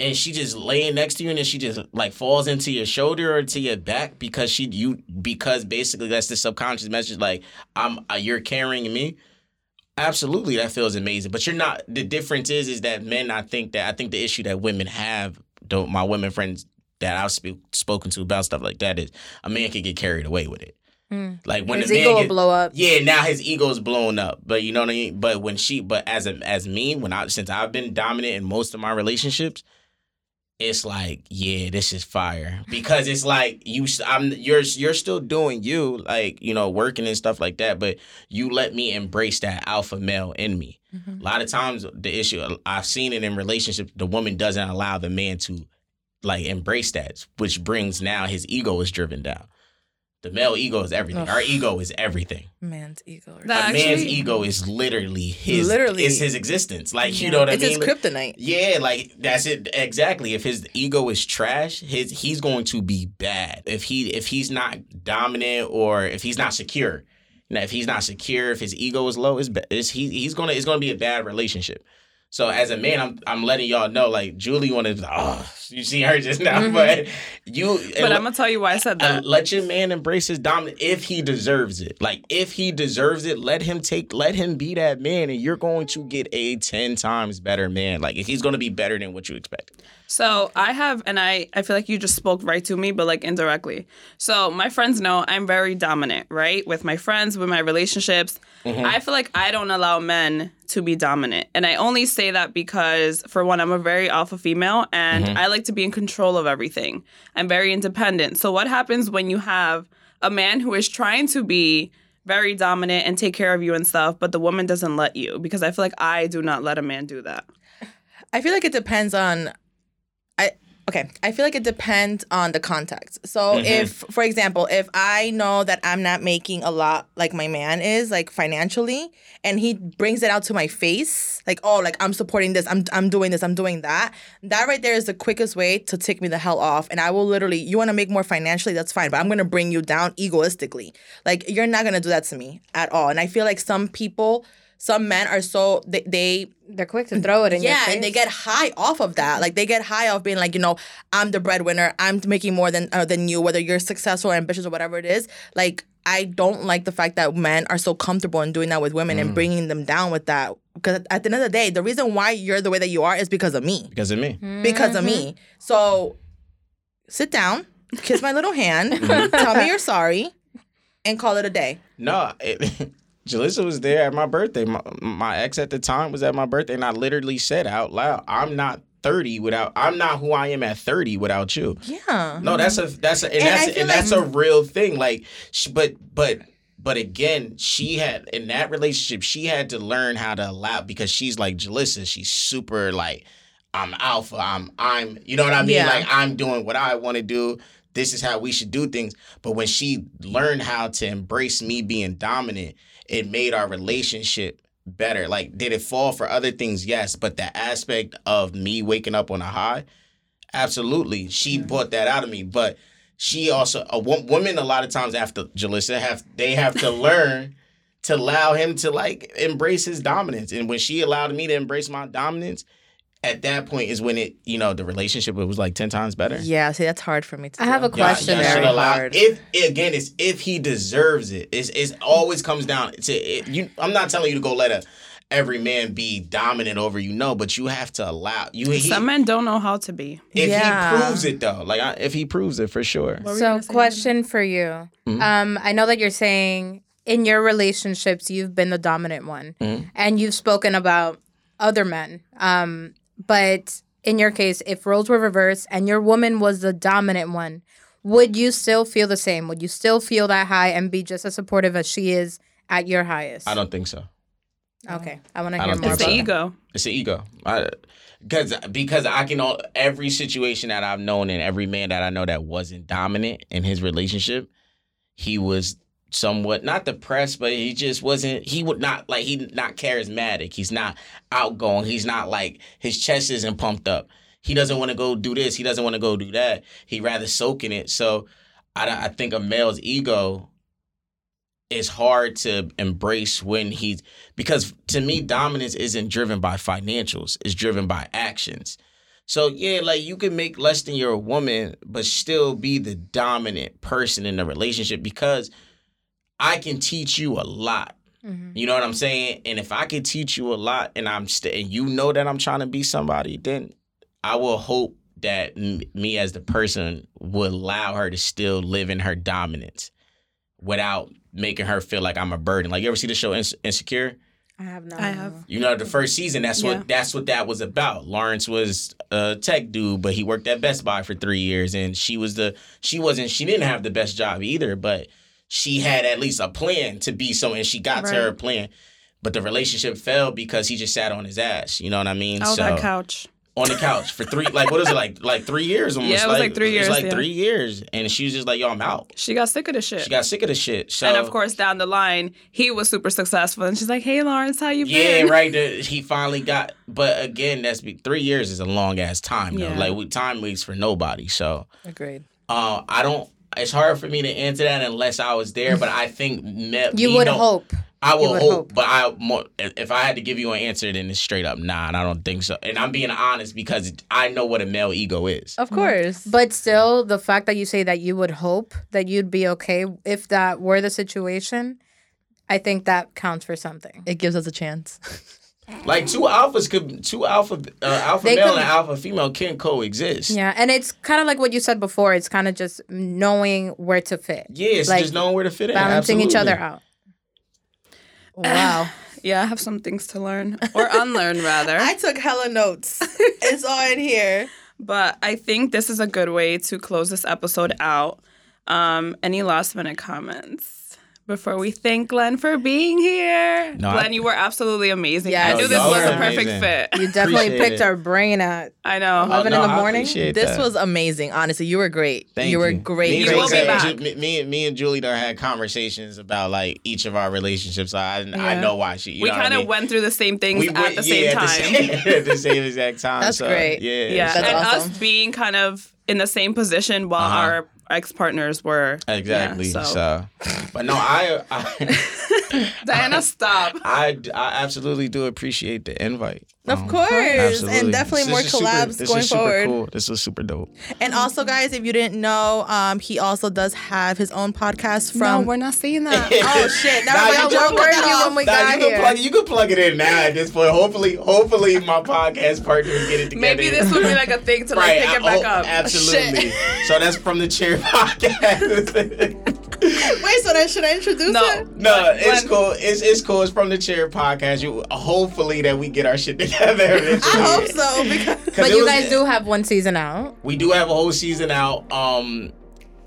and she just laying next to you and then she just like falls into your shoulder or to your back because she you because basically that's the subconscious message like I'm uh, you're carrying me. Absolutely, that feels amazing. But you're not. The difference is, is that men. I think that I think the issue that women have, don't my women friends that I've sp- spoken to about stuff like that is a man can get carried away with it. Mm. Like when His ego will blow up. yeah, now his ego is blown up. But you know what I mean. But when she, but as a, as me, when I since I've been dominant in most of my relationships, it's like yeah, this is fire because it's like you, I'm you're you're still doing you, like you know, working and stuff like that. But you let me embrace that alpha male in me. Mhm. A lot of times, the issue I've seen it in relationships, the woman doesn't allow the man to like embrace that, which brings now his ego is driven down. The male ego is everything. Ugh. Our ego is everything Man's ego. or That a man's ego is literally his Literally. is his existence. Like you know what I it's mean? his kryptonite. yeah, like that's it exactly. If his ego is trash, his he's going to be bad. If he if he's not dominant or if he's not secure. Now, if he's not secure, if his ego is low, it's, ba- it's he he's gonna it's gonna be a bad relationship. So as a man, I'm I'm letting y'all know, like Julie wanted, oh, you see her just now, Mhm. but you. But I'm gonna tell you why I said Uh, that. let your man embrace his dominant if he deserves it. Like if he deserves it, let him take let him be that man and you're going to get a 10 times better man. Like he's going to be better than what you expect. So I have, and I, I feel like you just spoke right to me, but like indirectly. So my friends know I'm very dominant, right? With my friends, with my relationships. I feel like I don't allow men to be dominant. And I only say that because, for one, I'm a very alpha female and I like to be in control of everything. I'm very independent. So what happens when you have a man who is trying to be very dominant and take care of you and stuff, but the woman doesn't let you? Because I feel like I do not let a man do that. I feel like it depends on I okay, I feel like it depends on the context. So Mhm. if for example, if I know that I'm not making a lot like my man is like financially and he brings it out to my face, like oh, like I'm supporting this, I'm I'm doing this, I'm doing that. That right there is the quickest way to tick me the hell off and I will literally you want to make more financially, that's fine, but I'm going to bring you down egoistically. Like you're not going to do that to me at all. And I feel like some people some men are so they, they They're quick to throw it in your yeah, face. and they get high off of that. Like they get high off being like, you know, I'm the breadwinner. I'm making more than uh, than you, whether you're successful or ambitious or whatever it is. Like I don't like the fact that men are so comfortable in doing that with women and mm. bringing them down with that. Because at the end of the day, the reason why you're the way that you are is because of me. Because of me. Mm-hmm. Because of me. So sit down, kiss my little hand, mm-hmm. tell me you're sorry, and call it a day. No, it, Jalissa was there at my birthday. My, my ex at the time was at my birthday, and I literally said out loud, "I'm not 30 without. I'm not who I am at 30 without you." Yeah. No, that's a that's a and, And that's and like- that's a real thing. Like, sh- but but but again, she had in that relationship, she had to learn how to allow because she's like Jalissa. She's super like, I'm alpha. I'm I'm. You know what I mean? Yeah. Like I'm doing what I want to do. This is how we should do things. But when she learned how to embrace me being dominant, it made our relationship better. Like, did it fall for other things? Yes. But the aspect of me waking up on a high, absolutely. She brought that out of me. But she also, a woman, a lot of times after Jalissa, have they have to learn to allow him to like embrace his dominance. And when she allowed me to embrace my dominance, at that point is when it, you know, the relationship it was like 10 times better. Yeah, see, that's hard for me to I do. have a question y'all Very hard. If again, it's if he deserves it. It's it always comes down to it, you. I'm not telling you to go let a every man be dominant over you. No, but you have to allow you. He, Some men don't know how to be. if Yeah. he proves it though, like I, if he proves it for sure. What were you So, gonna question for you. Mhm. Um, I know that you're saying in your relationships you've been the dominant one, Mhm. and you've spoken about other men. Um, but in your case, if roles were reversed and your woman was the dominant one, would you still feel the same? Would you still feel that high and be just as supportive as she is at your highest? I don't think so. Okay, I want to hear more It's about the that. ego. It's the ego. Because because I can all every situation that I've known and every man that I know that wasn't dominant in his relationship, he was somewhat not depressed, but he just wasn't. He would not like he not charismatic. He's not outgoing. He's not like his chest isn't pumped up. He doesn't want to go do this. He doesn't want to go do that. He rather soak in it. So I I think a male's ego is hard to embrace when he's because to me dominance isn't driven by financials it's driven by actions so yeah like you can make less than your woman but still be the dominant person in the relationship because i can teach you a lot Mhm. you know what i'm saying and if i can teach you a lot and i'm st- and you know that i'm trying to be somebody then i will hope that m- me as the person would allow her to still live in her dominance without making her feel like I'm a burden. Like you ever see the show Ins- Insecure? I have not. I have. You know, the first season, that's Yeah. what that's what that was about. Lawrence was a tech dude, but he worked at Best Buy for three years, and she was the she wasn't she didn't have the best job either, but she had at least a plan to be so, and she got to her plan. But the relationship fell because he just sat on his ass. You know what I mean? Oh, so that couch. on the couch for three, like what is it like like three years almost? Yeah, it was like three It's years, like yeah. three years, and she was just like, "Yo, I'm out." She got sick of the shit. She got sick of the shit. So and of course, down the line, he was super successful, and she's like, "Hey, Lawrence, how you Yeah, been?" Yeah, right. the- he finally got, but again, that's be, three years is a long ass time. Though. Yeah. Like we, time waits for nobody. So Agreed. uh, I don't. It's hard for me to answer that unless I was there. But I think me, You me would know- hope. I will would hope, hope. but I more if I had to give you an answer, then it's straight up nah. And I don't think so. And I'm being honest because I know what a male ego is. Of course. But still, the fact that you say that you would hope that you'd be okay if that were the situation, I think that counts for something. it gives us a chance. Like two alphas could, two alpha, uh, alpha They male could- and alpha female can coexist. Yeah, and it's kind of like what you said before. It's kind of just knowing where to fit, Yeah, it's Like, just knowing where to fit in. balancing each other out. Wow. Yeah, I have some things to learn or unlearn rather. I took hella notes. it's all in here. But I think this is a good way to close this episode out. Um, any last minute comments before we thank Glen for being here? No, I- Glen, you were absolutely amazing. Yeah, I knew this was a perfect amazing. fit. You definitely Appreciate picked it. our brain at I know. Oh, 11 in the I morning? appreciate This that. was amazing. Honestly, you were great. Thank you were great. and You will great, be back. Ju- Me, me and Julie done had conversations about like each of our relationships. I I Yeah. know why she. You we know what I kind of mean? went through the same things We at went- the yeah, same at time. the same, at the same exact time. That's so, great. Yeah, yeah, That's and awesome. us being kind of in the same position while Uh-huh. our ex partners were. exactly. Yeah, so. but no, I, I, Diana, stop. I, I absolutely do appreciate the invite. Of Um, course, absolutely. and definitely This more is super- collabs this going is super forward. Cool. This is super dope. And also, guys, if you didn't know, um, he also does have his own podcast no, from. we're not seeing that. oh shit! Now Nah, we're you gonna just work warned that you when we Nah, got you can here. plug you can plug it in now at this point. Hopefully, hopefully my podcast partners get it together. Maybe this would be like a thing to like right. pick I- it back oh, up. Absolutely. so that's from the chair podcast. Wait, so then should I introduce No. it? No, it's Glen- cool. It's it's cool. It's from the chair podcast. You hopefully that we get our shit together. eventually. I hope so because 'Cause But you was- guys do have one season out. We do have a whole season out. Um,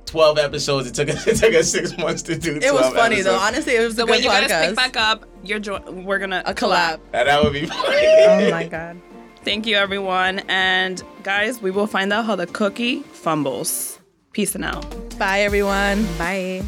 twelve episodes. It took us it took us six months to do. 12 it was funny though. Honestly, it was So a when you podcast. guys pick back up, you're jo- we're gonna a collab. And that would be funny. Oh my god. Thank you, everyone, and guys, we will find out how the cookie fumbles. Peace and out. Bye, everyone. Bye.